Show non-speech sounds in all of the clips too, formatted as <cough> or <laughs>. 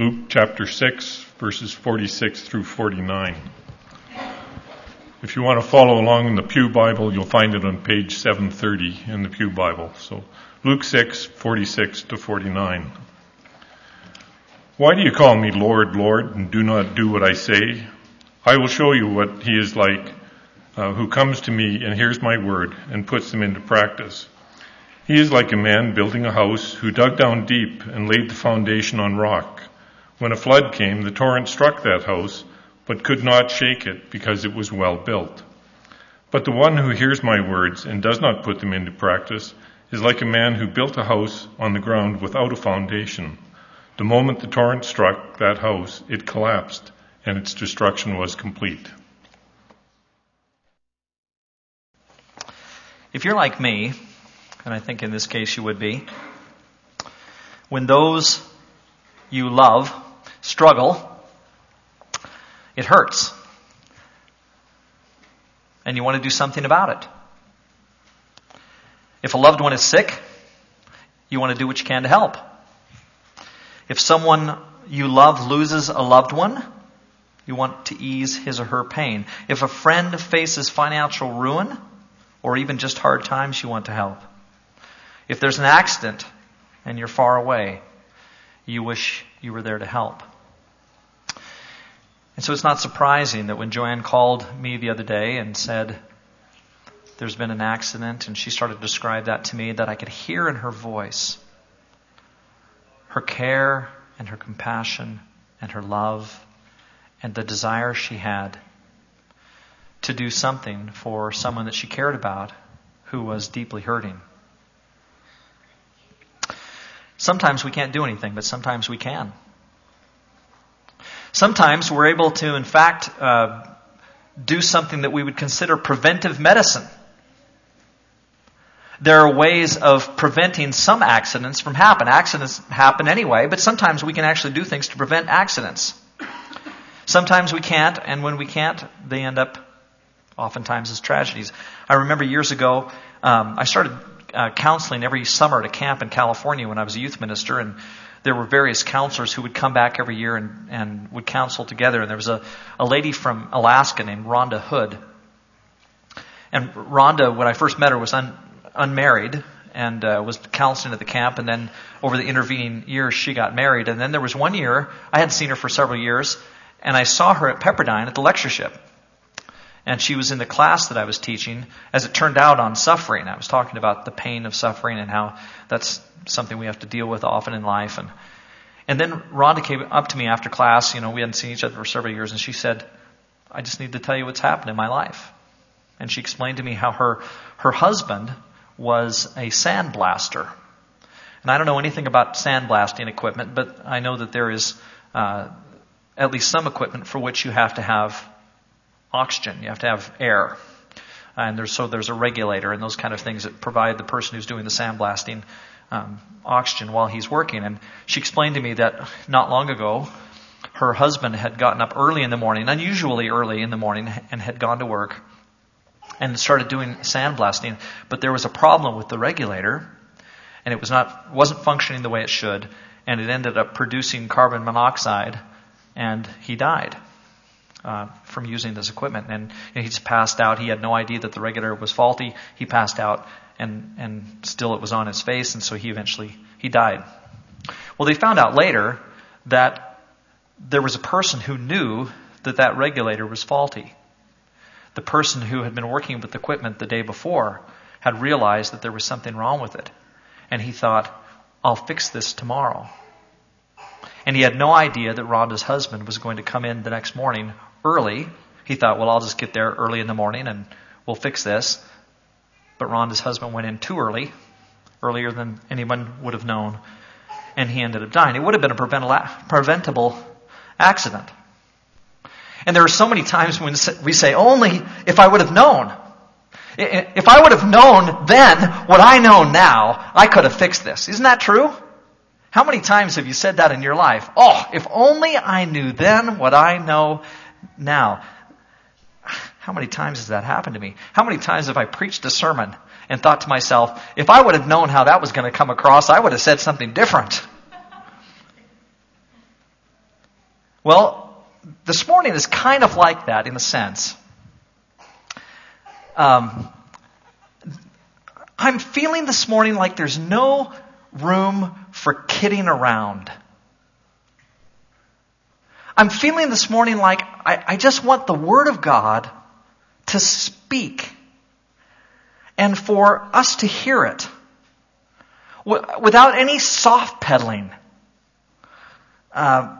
Luke chapter 6, verses 46 through 49. If you want to follow along in the Pew Bible, you'll find it on page 730 in the Pew Bible. So Luke 6, 46 to 49. Why do you call me Lord, Lord, and do not do what I say? I will show you what he is like uh, who comes to me and hears my word and puts them into practice. He is like a man building a house who dug down deep and laid the foundation on rock. When a flood came, the torrent struck that house, but could not shake it because it was well built. But the one who hears my words and does not put them into practice is like a man who built a house on the ground without a foundation. The moment the torrent struck that house, it collapsed, and its destruction was complete. If you're like me, and I think in this case you would be, when those you love struggle, it hurts. And you want to do something about it. If a loved one is sick, you want to do what you can to help. If someone you love loses a loved one, you want to ease his or her pain. If a friend faces financial ruin, or even just hard times, you want to help. If there's an accident and you're far away, you wish you were there to help. And so it's not surprising that when Joanne called me the other day and said, There's been an accident, and she started to describe that to me, that I could hear in her voice her care and her compassion and her love and the desire she had to do something for someone that she cared about who was deeply hurting. Sometimes we can't do anything, but sometimes we can. Sometimes we're able to, in fact, uh, do something that we would consider preventive medicine. There are ways of preventing some accidents from happening. Accidents happen anyway, but sometimes we can actually do things to prevent accidents. Sometimes we can't, and when we can't, they end up oftentimes as tragedies. I remember years ago, um, I started uh, counseling every summer at a camp in California when I was a youth minister, and there were various counselors who would come back every year and, and would counsel together. And there was a, a lady from Alaska named Rhonda Hood. And Rhonda, when I first met her, was un, unmarried and uh, was counseling at the camp. And then over the intervening years, she got married. And then there was one year, I hadn't seen her for several years, and I saw her at Pepperdine at the lectureship and she was in the class that I was teaching, as it turned out, on suffering. I was talking about the pain of suffering and how that's something we have to deal with often in life. And, and then Rhonda came up to me after class. You know, we hadn't seen each other for several years, and she said, I just need to tell you what's happened in my life. And she explained to me how her, her husband was a sandblaster. And I don't know anything about sandblasting equipment, but I know that there is uh, at least some equipment for which you have to have oxygen. You have to have air. And there's, so there's a regulator and those kind of things that provide the person who's doing the sandblasting um, oxygen while he's working. And she explained to me that not long ago, her husband had gotten up early in the morning, unusually early in the morning, and had gone to work and started doing sandblasting. But there was a problem with the regulator, and it was not wasn't functioning the way it should, and it ended up producing carbon monoxide, and he died uh, from using this equipment. And he just passed out. He had no idea that the regulator was faulty. He passed out, and and still it was on his face, and so he eventually he died. Well, they found out later that there was a person who knew that that regulator was faulty. The person who had been working with the equipment the day before had realized that there was something wrong with it, and he thought, "I'll fix this tomorrow." And he had no idea that Rhonda's husband was going to come in the next morning early. He thought, well, I'll just get there early in the morning and we'll fix this. But Rhonda's husband went in too early, earlier than anyone would have known, and he ended up dying. It would have been a preventable accident. And there are so many times when we say, only if I would have known. If I would have known then what I know now, I could have fixed this. Isn't that true? How many times have you said that in your life? Oh, if only I knew then what I know now. How many times has that happened to me? How many times have I preached a sermon and thought to myself, if I would have known how that was going to come across, I would have said something different? Well, this morning is kind of like that in a sense. Um, I'm feeling this morning like there's no room for kidding around. I'm feeling this morning like I, I just want the Word of God to speak and for us to hear it without any soft pedaling. Uh,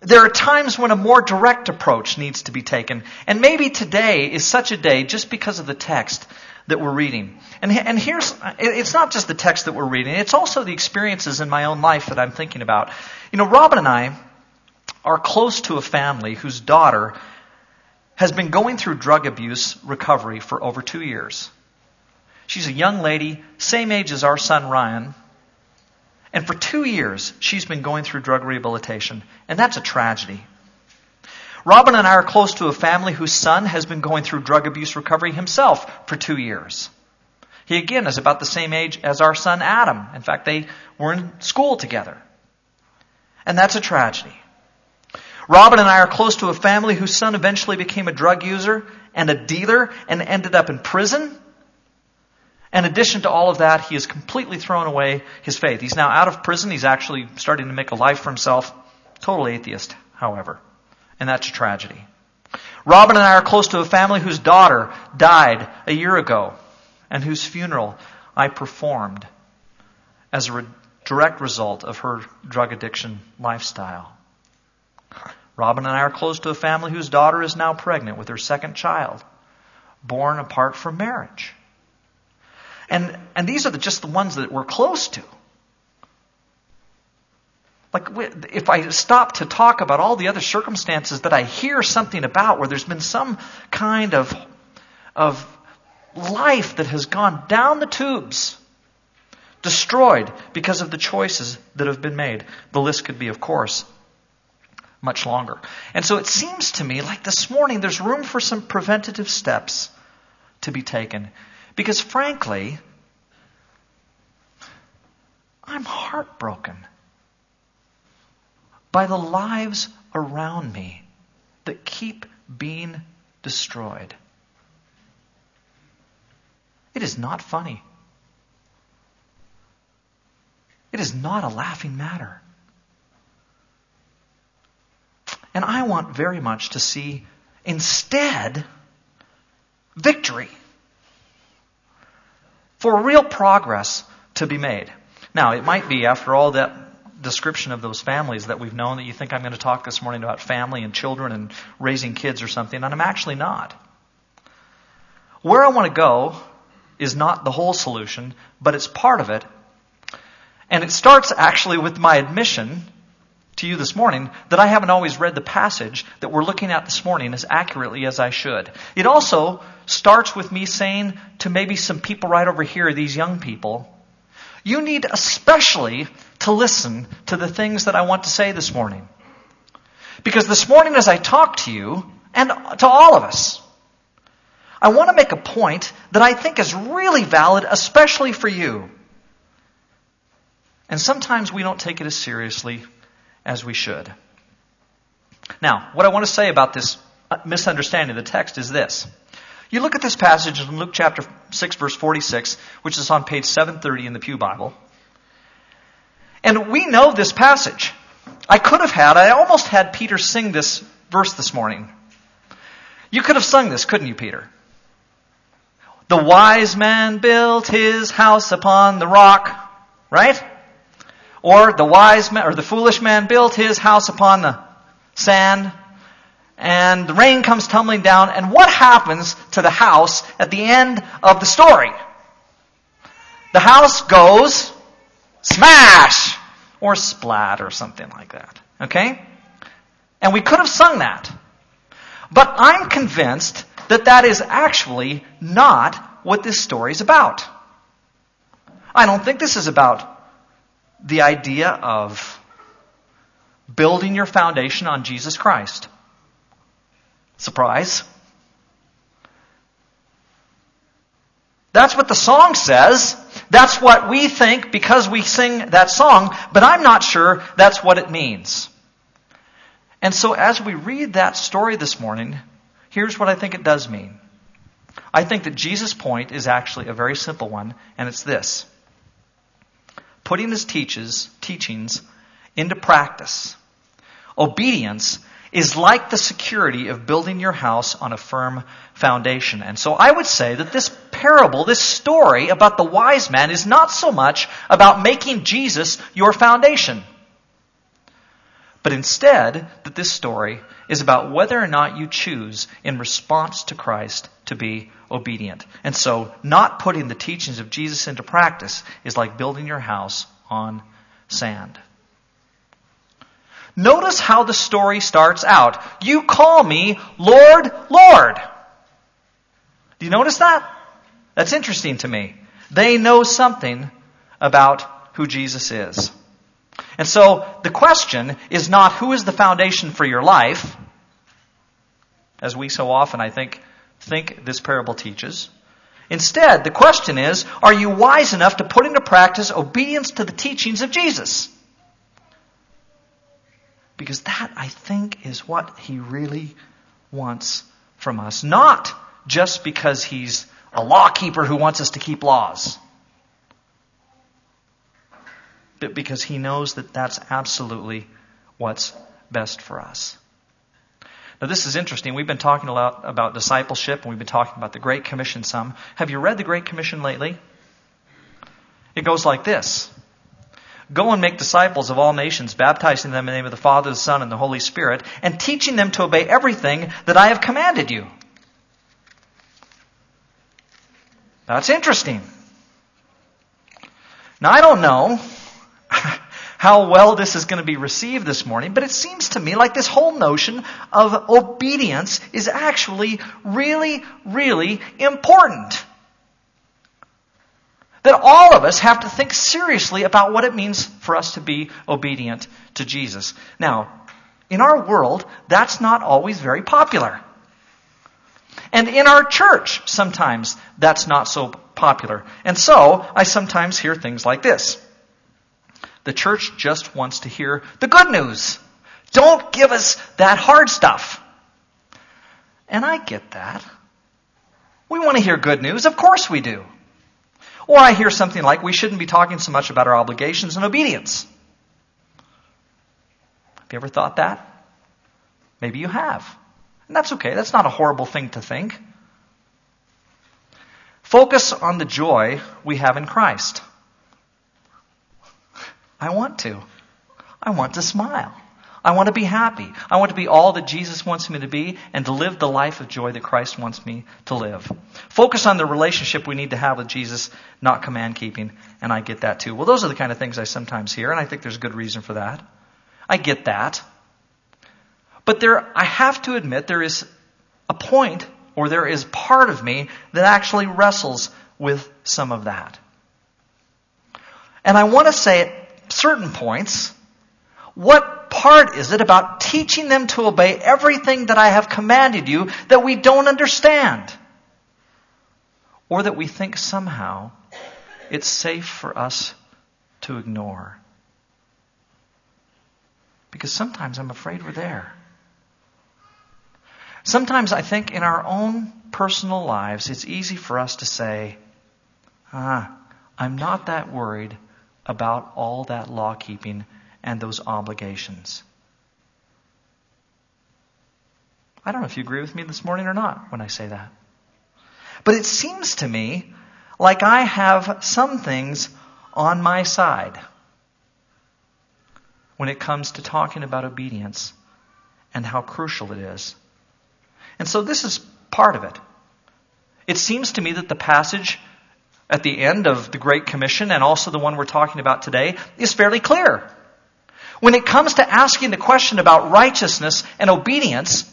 there are times when a more direct approach needs to be taken. And maybe today is such a day just because of the text that we're reading. And, and here's, it's not just the text that we're reading, it's also the experiences in my own life that I'm thinking about. You know, Robin and I, are close to a family whose daughter has been going through drug abuse recovery for over two years. She's a young lady, same age as our son Ryan. And for two years, she's been going through drug rehabilitation. And that's a tragedy. Robin and I are close to a family whose son has been going through drug abuse recovery himself for two years. He again is about the same age as our son Adam. In fact, they were in school together. And that's a tragedy. Robin and I are close to a family whose son eventually became a drug user and a dealer and ended up in prison. In addition to all of that, he has completely thrown away his faith. He's now out of prison. He's actually starting to make a life for himself. Total atheist, however. And that's a tragedy. Robin and I are close to a family whose daughter died a year ago and whose funeral I performed as a re- direct result of her drug addiction lifestyle. Robin and I are close to a family whose daughter is now pregnant with her second child, born apart from marriage. And, and these are the, just the ones that we're close to. Like, if I stop to talk about all the other circumstances that I hear something about where there's been some kind of, of life that has gone down the tubes, destroyed because of the choices that have been made, the list could be, of course, much longer. And so it seems to me like this morning there's room for some preventative steps to be taken. Because frankly, I'm heartbroken by the lives around me that keep being destroyed. It is not funny. It is not a laughing matter. And I want very much to see instead victory for real progress to be made. Now, it might be after all that description of those families that we've known that you think I'm going to talk this morning about family and children and raising kids or something, and I'm actually not. Where I want to go is not the whole solution, but it's part of it. And it starts actually with my admission to you this morning that I haven't always read the passage that we're looking at this morning as accurately as I should. It also starts with me saying to maybe some people right over here, these young people, you need especially to listen to the things that I want to say this morning. Because this morning as I talk to you, and to all of us, I want to make a point that I think is really valid, especially for you. And sometimes we don't take it as seriously as we should. Now, what I want to say about this misunderstanding of the text is this. You look at this passage in Luke chapter 6 verse 46, which is on page 730 in the Pew Bible. And we know this passage. I could have had, I almost had Peter sing this verse this morning. You could have sung this, couldn't you, Peter? The wise man built his house upon the rock, right? Or the wise man, or the foolish man built his house upon the sand, and the rain comes tumbling down, and what happens to the house at the end of the story? The house goes smash! Or splat or something like that. Okay? And we could have sung that. But I'm convinced that that is actually not what this story is about. I don't think this is about the idea of building your foundation on Jesus Christ. Surprise. That's what the song says. That's what we think because we sing that song, but I'm not sure that's what it means. And so as we read that story this morning, here's what I think it does mean. I think that Jesus' point is actually a very simple one, and it's this. Putting his teaches, teachings into practice. Obedience is like the security of building your house on a firm foundation. And so I would say that this parable, this story about the wise man is not so much about making Jesus your foundation. But instead, that this story is about whether or not you choose in response to Christ to be obedient. And so, not putting the teachings of Jesus into practice is like building your house on sand. Notice how the story starts out. You call me Lord, Lord. Do you notice that? That's interesting to me. They know something about who Jesus is. And so the question is not who is the foundation for your life, as we so often, I think, think this parable teaches. Instead, the question is, are you wise enough to put into practice obedience to the teachings of Jesus? Because that, I think, is what he really wants from us. Not just because he's a law keeper who wants us to keep laws, but because he knows that that's absolutely what's best for us. Now, this is interesting. We've been talking a lot about discipleship, and we've been talking about the Great Commission some. Have you read the Great Commission lately? It goes like this Go and make disciples of all nations, baptizing them in the name of the Father, the Son, and the Holy Spirit, and teaching them to obey everything that I have commanded you. That's interesting. Now, I don't know <laughs> how well this is going to be received this morning, but it seems to me like this whole notion of obedience is actually really, really important. That all of us have to think seriously about what it means for us to be obedient to Jesus. Now, in our world, that's not always very popular. And in our church, sometimes that's not so popular. And so, I sometimes hear things like this. The church just wants to hear the good news. Don't give us that hard stuff. And I get that. We want to hear good news. Of course we do. Or I hear something like, we shouldn't be talking so much about our obligations and obedience. Have you ever thought that? Maybe you have. And that's okay. That's not a horrible thing to think. Focus on the joy we have in Christ. I want to. I want to smile. I want to be happy. I want to be all that Jesus wants me to be and to live the life of joy that Christ wants me to live. Focus on the relationship we need to have with Jesus, not command keeping, and I get that too. Well, those are the kind of things I sometimes hear, and I think there's good reason for that. I get that. But there, I have to admit, there is a point, or there is part of me that actually wrestles with some of that. And I want to say at certain points, what part is it about teaching them to obey everything that I have commanded you that we don't understand? Or that we think somehow it's safe for us to ignore? Because sometimes I'm afraid we're there. Sometimes I think in our own personal lives, it's easy for us to say, ah, I'm not that worried about all that law keeping and those obligations. I don't know if you agree with me this morning or not when I say that. But it seems to me like I have some things on my side when it comes to talking about obedience and how crucial it is. And so this is part of it. It seems to me that the passage at the end of the Great Commission and also the one we're talking about today is fairly clear. When it comes to asking the question about righteousness and obedience,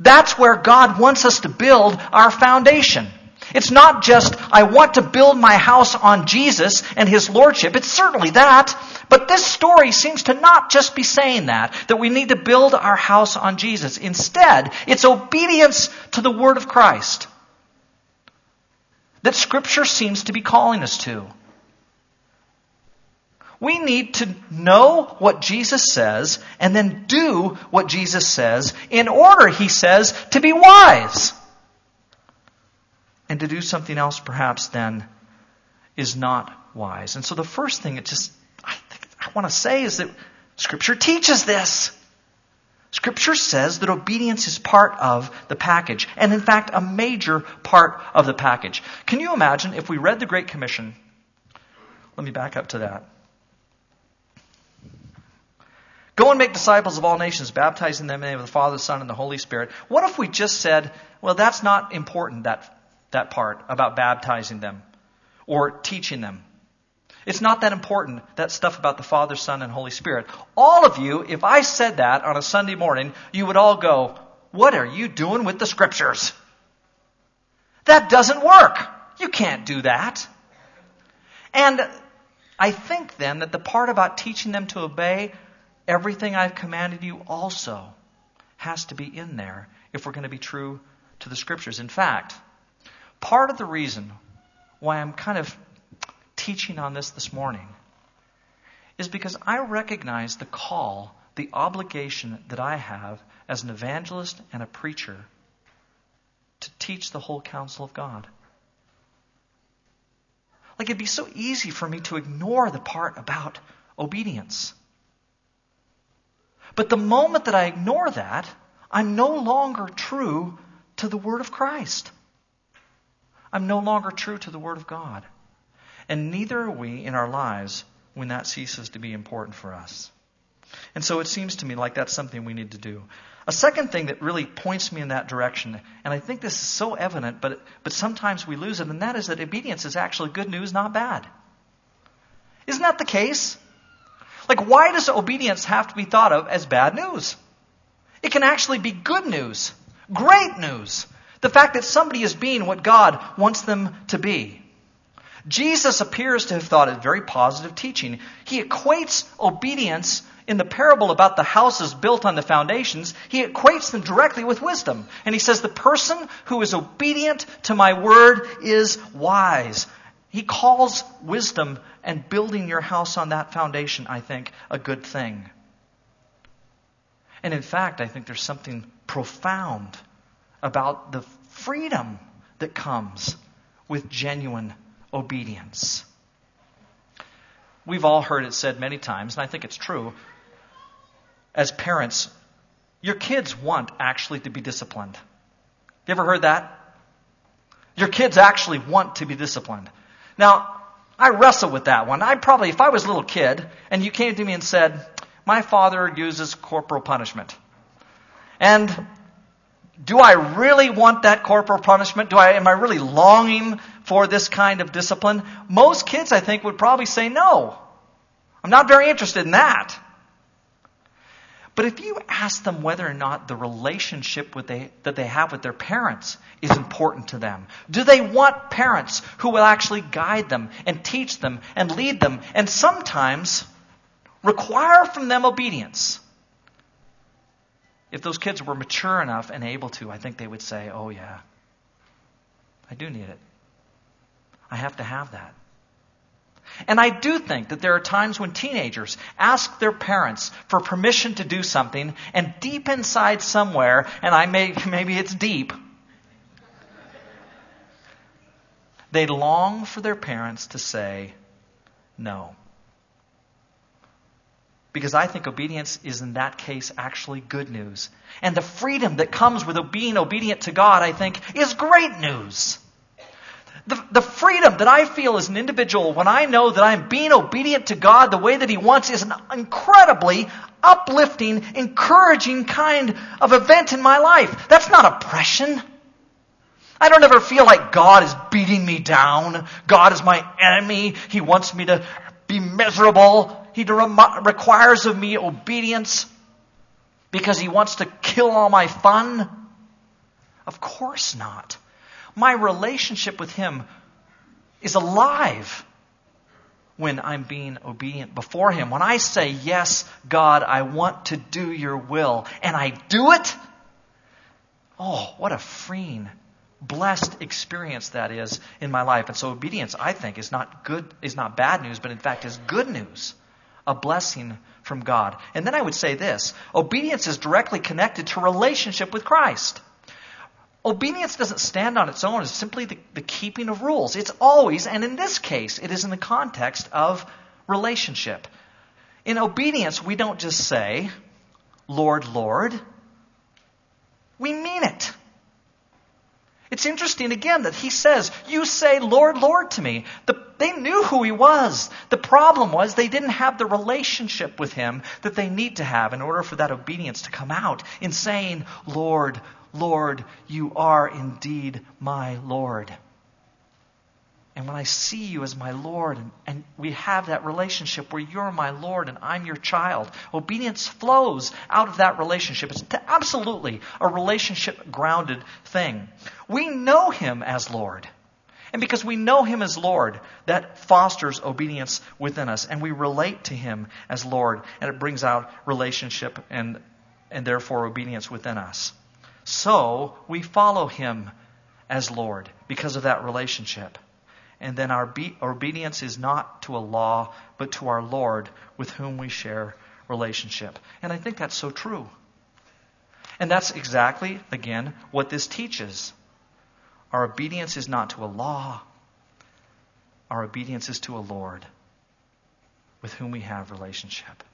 that's where God wants us to build our foundation. It's not just, I want to build my house on Jesus and His Lordship. It's certainly that. But this story seems to not just be saying that, that we need to build our house on Jesus. Instead, it's obedience to the Word of Christ that Scripture seems to be calling us to. We need to know what Jesus says and then do what Jesus says in order, he says, to be wise. And to do something else perhaps then is not wise. And so the first thing it just I, I want to say is that Scripture teaches this. Scripture says that obedience is part of the package, and in fact, a major part of the package. Can you imagine if we read the Great Commission? Let me back up to that. Go and make disciples of all nations, baptizing them in the name of the Father, the Son, and the Holy Spirit. What if we just said, well, that's not important, that, that part about baptizing them or teaching them? It's not that important, that stuff about the Father, Son, and Holy Spirit. All of you, if I said that on a Sunday morning, you would all go, What are you doing with the Scriptures? That doesn't work. You can't do that. And I think then that the part about teaching them to obey everything I've commanded you also has to be in there if we're going to be true to the Scriptures. In fact, part of the reason why I'm kind of teaching on this this morning is because I recognize the call, the obligation that I have as an evangelist and a preacher to teach the whole counsel of God. Like it'd be so easy for me to ignore the part about obedience. But the moment that I ignore that, I'm no longer true to the Word of Christ. I'm no longer true to the Word of God. And neither are we in our lives when that ceases to be important for us. And so it seems to me like that's something we need to do. A second thing that really points me in that direction, and I think this is so evident, but, but sometimes we lose it, and that is that obedience is actually good news, not bad. Isn't that the case? Like, why does obedience have to be thought of as bad news? It can actually be good news, great news. The fact that somebody is being what God wants them to be. Jesus appears to have thought it very positive teaching. He equates obedience in the parable about the houses built on the foundations, he equates them directly with wisdom. And he says, The person who is obedient to my word is wise. He calls wisdom and building your house on that foundation, I think, a good thing. And in fact, I think there's something profound about the freedom that comes with genuine obedience. We've all heard it said many times, and I think it's true. As parents, your kids want actually to be disciplined. You ever heard that? Your kids actually want to be disciplined. Now, I wrestle with that one. I probably, if I was a little kid and you came to me and said, My father uses corporal punishment. And do I really want that corporal punishment? Do I, am I really longing for this kind of discipline? Most kids, I think, would probably say no. I'm not very interested in that. But if you ask them whether or not the relationship they, that they have with their parents is important to them, do they want parents who will actually guide them and teach them and lead them and sometimes require from them obedience? If those kids were mature enough and able to, I think they would say, Oh, yeah, I do need it. I have to have that. And I do think that there are times when teenagers ask their parents for permission to do something, and deep inside somewhere, and I may, <laughs> maybe it's deep, they long for their parents to say no. Because I think obedience is in that case actually good news. And the freedom that comes with being obedient to God, I think, is great news. The, the freedom that I feel as an individual when I know that I'm being obedient to God the way that He wants is an incredibly uplifting, encouraging kind of event in my life. That's not oppression. I don't ever feel like God is beating me down. God is my enemy. He wants me to be miserable. He requires of me obedience because he wants to kill all my fun? Of course not. My relationship with him is alive when I'm being obedient before him. When I say, Yes, God, I want to do your will, and I do it, oh, what a freeing, blessed experience that is in my life. And so obedience, I think, is not good, is not bad news, but in fact is good news a blessing from God. And then I would say this obedience is directly connected to relationship with Christ. Obedience doesn't stand on its own It's simply the, the, keeping of rules. It's always, and in this case, it is in the context of relationship. In obedience, we don't just say, Lord, Lord. We mean it. It's interesting again that he says, You say, Lord, Lord to me. The, they knew who he was. The problem was they didn't have the relationship with him that they need to have in order for that obedience to come out in saying, Lord, Lord, you are indeed my Lord. And when I see you as my Lord, and, and, we have that relationship where you're my Lord and I'm your child, obedience flows out of that relationship. It's absolutely a relationship grounded thing. We know Him as Lord. And because we know Him as Lord, that fosters obedience within us. And we relate to Him as Lord. And it brings out relationship and, and therefore obedience within us. So we follow Him as Lord because of that relationship and then our be- obedience is not to a law, but to our Lord with whom we share relationship. And I think that's so true. And that's exactly, again, what this teaches. Our obedience is not to a law, our obedience is to a Lord with whom we have relationship.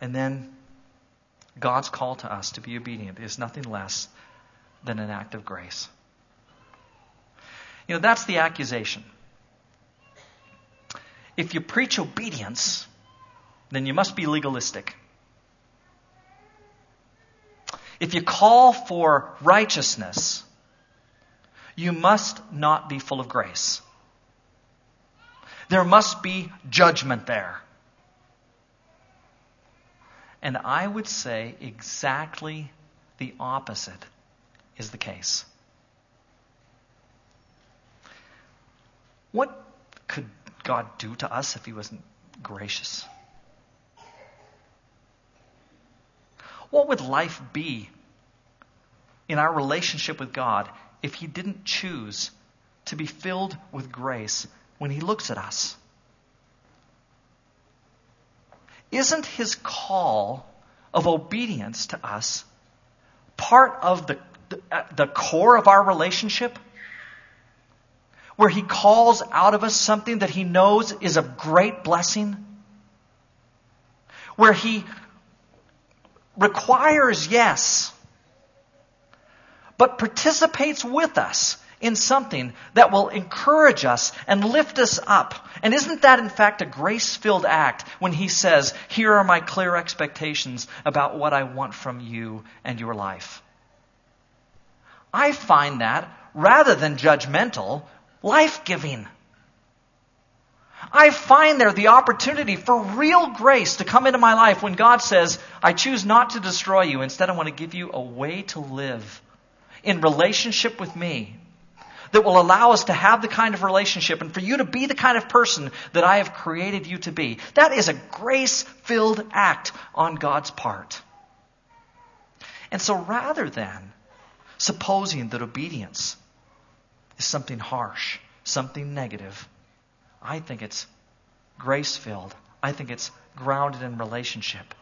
And then God's call to us to be obedient is nothing less than an act of grace. You know, that's the accusation. If you preach obedience, then you must be legalistic. If you call for righteousness, you must not be full of grace. There must be judgment there. And I would say exactly the opposite is the case. What could God do to us if He wasn't gracious? What would life be in our relationship with God if He didn't choose to be filled with grace when He looks at us? Isn't His call of obedience to us part of the, the, core of our relationship? where He calls out of us something that He knows is a great blessing, where He requires yes, but participates with us in something that will encourage us and lift us up. And isn't that, in fact, a grace filled act when He says, Here are my clear expectations about what I want from you and your life? I find that, rather than judgmental, life giving. I find there the opportunity for real grace to come into my life when God says, I choose not to destroy you. Instead, I want to give you a way to live in relationship with me that will allow us to have the kind of relationship and for you to be the kind of person that I have created you to be. That is a grace filled act on God's part. And so rather than supposing that obedience is something harsh, something negative. I think it's grace filled. I think it's grounded in relationship.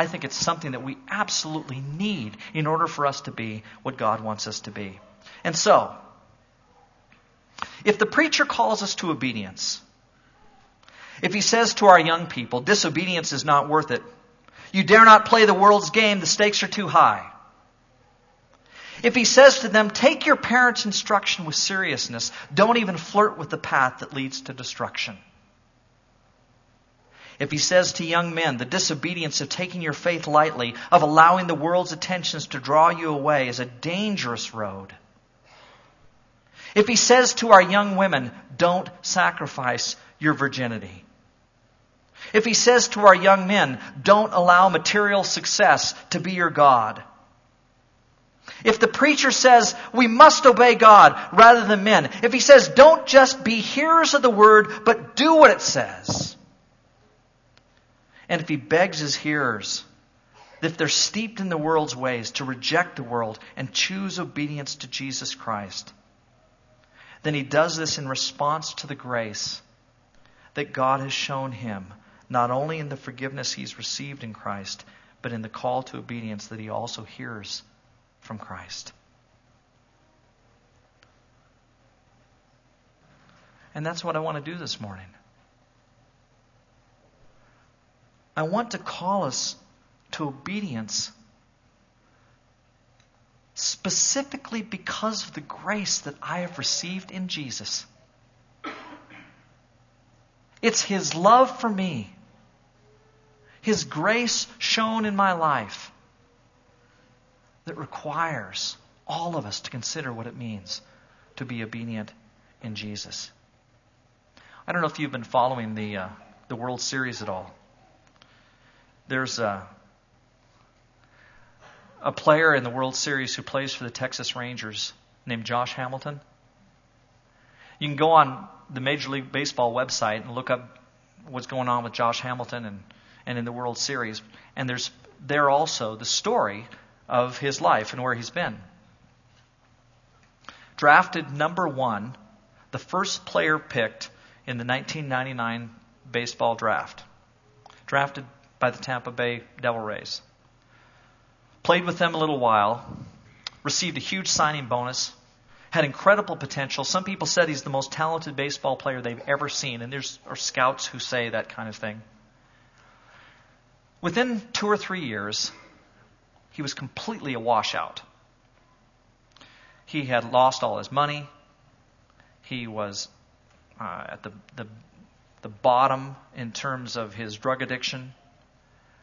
I think it's something that we absolutely need in order for us to be what God wants us to be. And so, if the preacher calls us to obedience, if he says to our young people, disobedience is not worth it, you dare not play the world's game, the stakes are too high. If he says to them, take your parents' instruction with seriousness, don't even flirt with the path that leads to destruction. If he says to young men, the disobedience of taking your faith lightly, of allowing the world's attentions to draw you away is a dangerous road. If he says to our young women, don't sacrifice your virginity. If he says to our young men, don't allow material success to be your God. If the preacher says we must obey God rather than men, if he says don't just be hearers of the word, but do what it says, and if he begs his hearers, if they're steeped in the world's ways, to reject the world and choose obedience to Jesus Christ, then he does this in response to the grace that God has shown him not only in the forgiveness he's received in Christ, but in the call to obedience that he also hears from Christ. And that's what I want to do this morning. I want to call us to obedience specifically because of the grace that I have received in Jesus. It's His love for me, His grace shown in my life that requires all of us to consider what it means to be obedient in Jesus. I don't know if you've been following the, uh, the World Series at all. There's a, a player in the World Series who plays for the Texas Rangers named Josh Hamilton. You can go on the Major League Baseball website and look up what's going on with Josh Hamilton and, and in the World Series. And there's there also the story of his life and where he's been. Drafted number one, the first player picked in the 1999 baseball draft. Drafted by the Tampa Bay Devil Rays. Played with them a little while, received a huge signing bonus, had incredible potential. Some people said he's the most talented baseball player they've ever seen, and there's are scouts who say that kind of thing. Within two or three years, he was completely a washout. He had lost all his money. He was uh, at the, the, the bottom in terms of his drug addiction.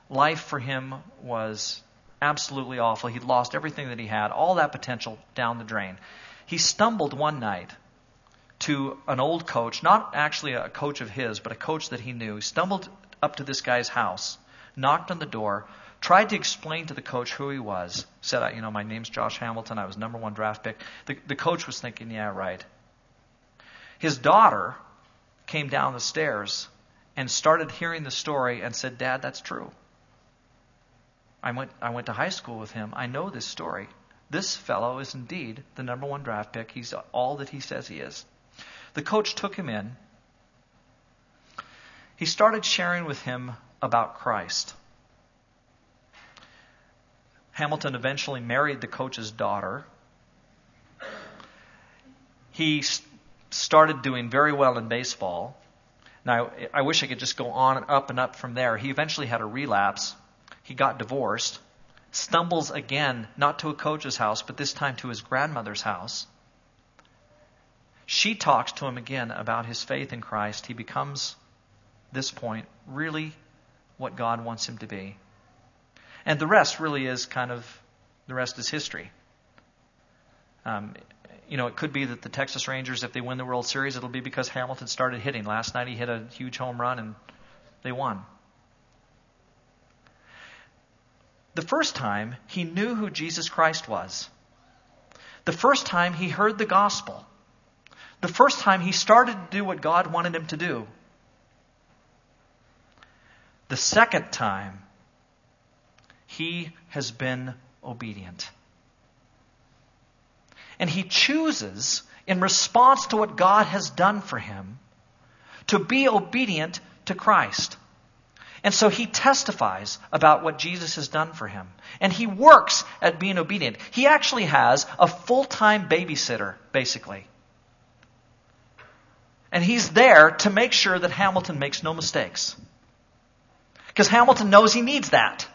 Life for him was absolutely awful. He'd lost everything that he had, all that potential down the drain. He stumbled one night to an old coach, not actually a coach of his, but a coach that he knew. He stumbled up to this guy's house, knocked on the door, tried to explain to the coach who he was, said, you know, my name's Josh Hamilton, I was number one draft pick. The, the coach was thinking, yeah, right. His daughter came down the stairs and started hearing the story and said, Dad, that's true. I went, I went to high school with him. I know this story. This fellow is indeed the number one draft pick. He's all that he says he is. The coach took him in. He started sharing with him about Christ. Hamilton eventually married the coach's daughter. He started doing very well in baseball. Now, I wish I could just go on and up and up from there. He eventually had a relapse. He got divorced, stumbles again, not to a coach's house, but this time to his grandmother's house. She talks to him again about his faith in Christ. He becomes, this point, really what God wants him to be. And the rest really is kind of, the rest is history. Um, you know, it could be that the Texas Rangers, if they win the World Series, it'll be because Hamilton started hitting. Last night he hit a huge home run and they won. The first time he knew who Jesus Christ was. The first time he heard the gospel. The first time he started to do what God wanted him to do. The second time he has been obedient. And he chooses, in response to what God has done for him, to be obedient to Christ. And so he testifies about what Jesus has done for him. And he works at being obedient. He actually has a full time babysitter, basically. And he's there to make sure that Hamilton makes no mistakes. Because Hamilton knows he needs that.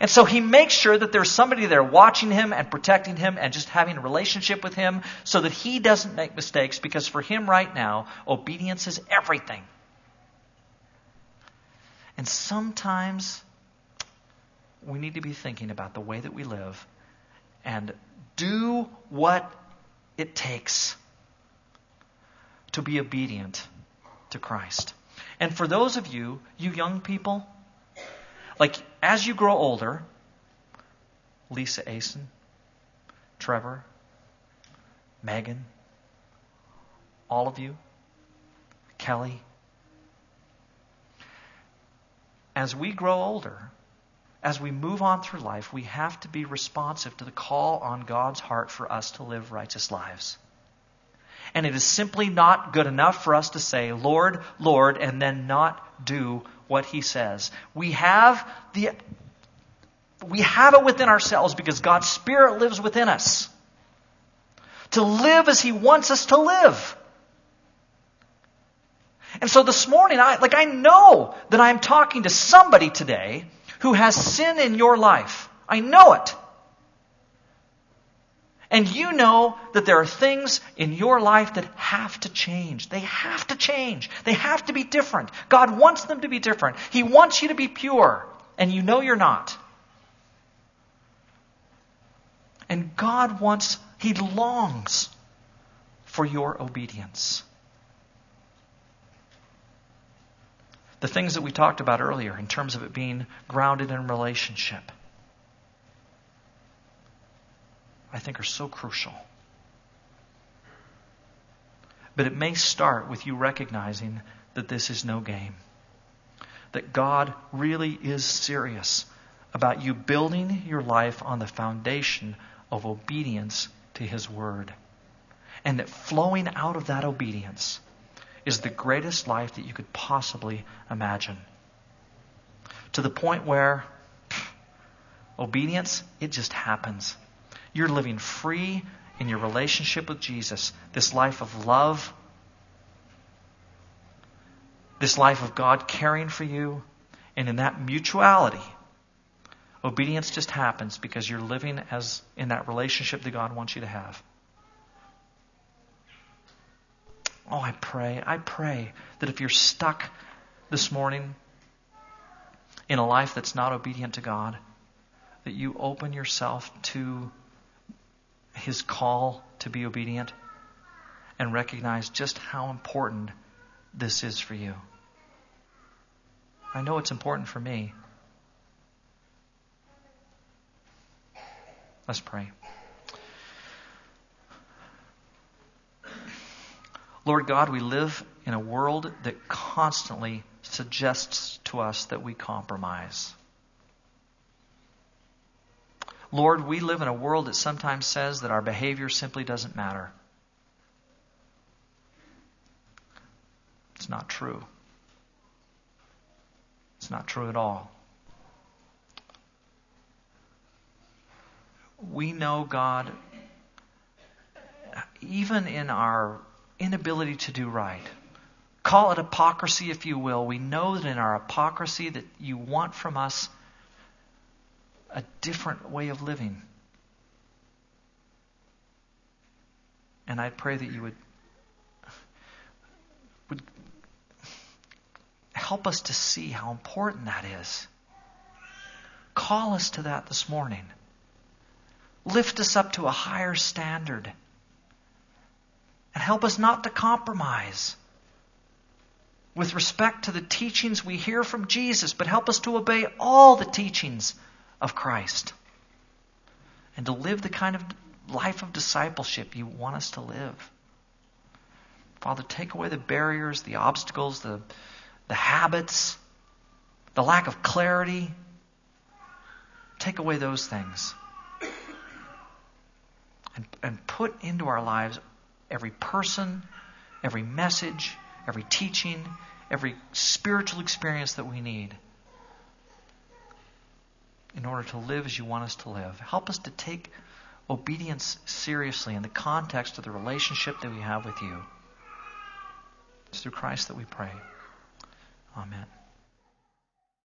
And so he makes sure that there's somebody there watching him and protecting him and just having a relationship with him so that he doesn't make mistakes because for him right now, obedience is everything. And sometimes we need to be thinking about the way that we live and do what it takes to be obedient to Christ. And for those of you, you young people, like, as you grow older, Lisa Asen, Trevor, Megan, all of you, Kelly, as we grow older, as we move on through life, we have to be responsive to the call on God's heart for us to live righteous lives. And it is simply not good enough for us to say, Lord, Lord, and then not do what he says. We have the we have it within ourselves because God's Spirit lives within us. To live as He wants us to live. And so this morning, I, like I know that I'm talking to somebody today who has sin in your life. I know it. And you know that there are things in your life that have to change. They have to change. They have to be different. God wants them to be different. He wants you to be pure, and you know you're not. And God wants, He longs for your obedience. The things that we talked about earlier in terms of it being grounded in relationship. I think are so crucial. But it may start with you recognizing that this is no game. That God really is serious about you building your life on the foundation of obedience to His Word. And that flowing out of that obedience is the greatest life that you could possibly imagine. To the point where pff, obedience, it just happens. You're living free in your relationship with Jesus, this life of love, this life of God caring for you, and in that mutuality, obedience just happens because you're living as in that relationship that God wants you to have. Oh, I pray, I pray that if you're stuck this morning in a life that's not obedient to God, that you open yourself to his call to be obedient and recognize just how important this is for you. I know it's important for me. Let's pray. Lord God, we live in a world that constantly suggests to us that we compromise. Lord, we live in a world that sometimes says that our behavior simply doesn't matter. It's not true. It's not true at all. We know God, even in our inability to do right. Call it hypocrisy if you will. We know that in our hypocrisy that you want from us a different way of living. And I pray that you would, would help us to see how important that is. Call us to that this morning. Lift us up to a higher standard. Help us not to compromise with respect to the teachings we hear from Jesus, but help us to obey all the teachings of Christ and to live the kind of life of discipleship you want us to live. Father, take away the barriers, the obstacles, the, the habits, the lack of clarity. Take away those things. And, and put into our lives every person, every message, every teaching, every spiritual experience that we need in order to live as you want us to live. Help us to take obedience seriously in the context of the relationship that we have with you. It's through Christ that we pray. Amen.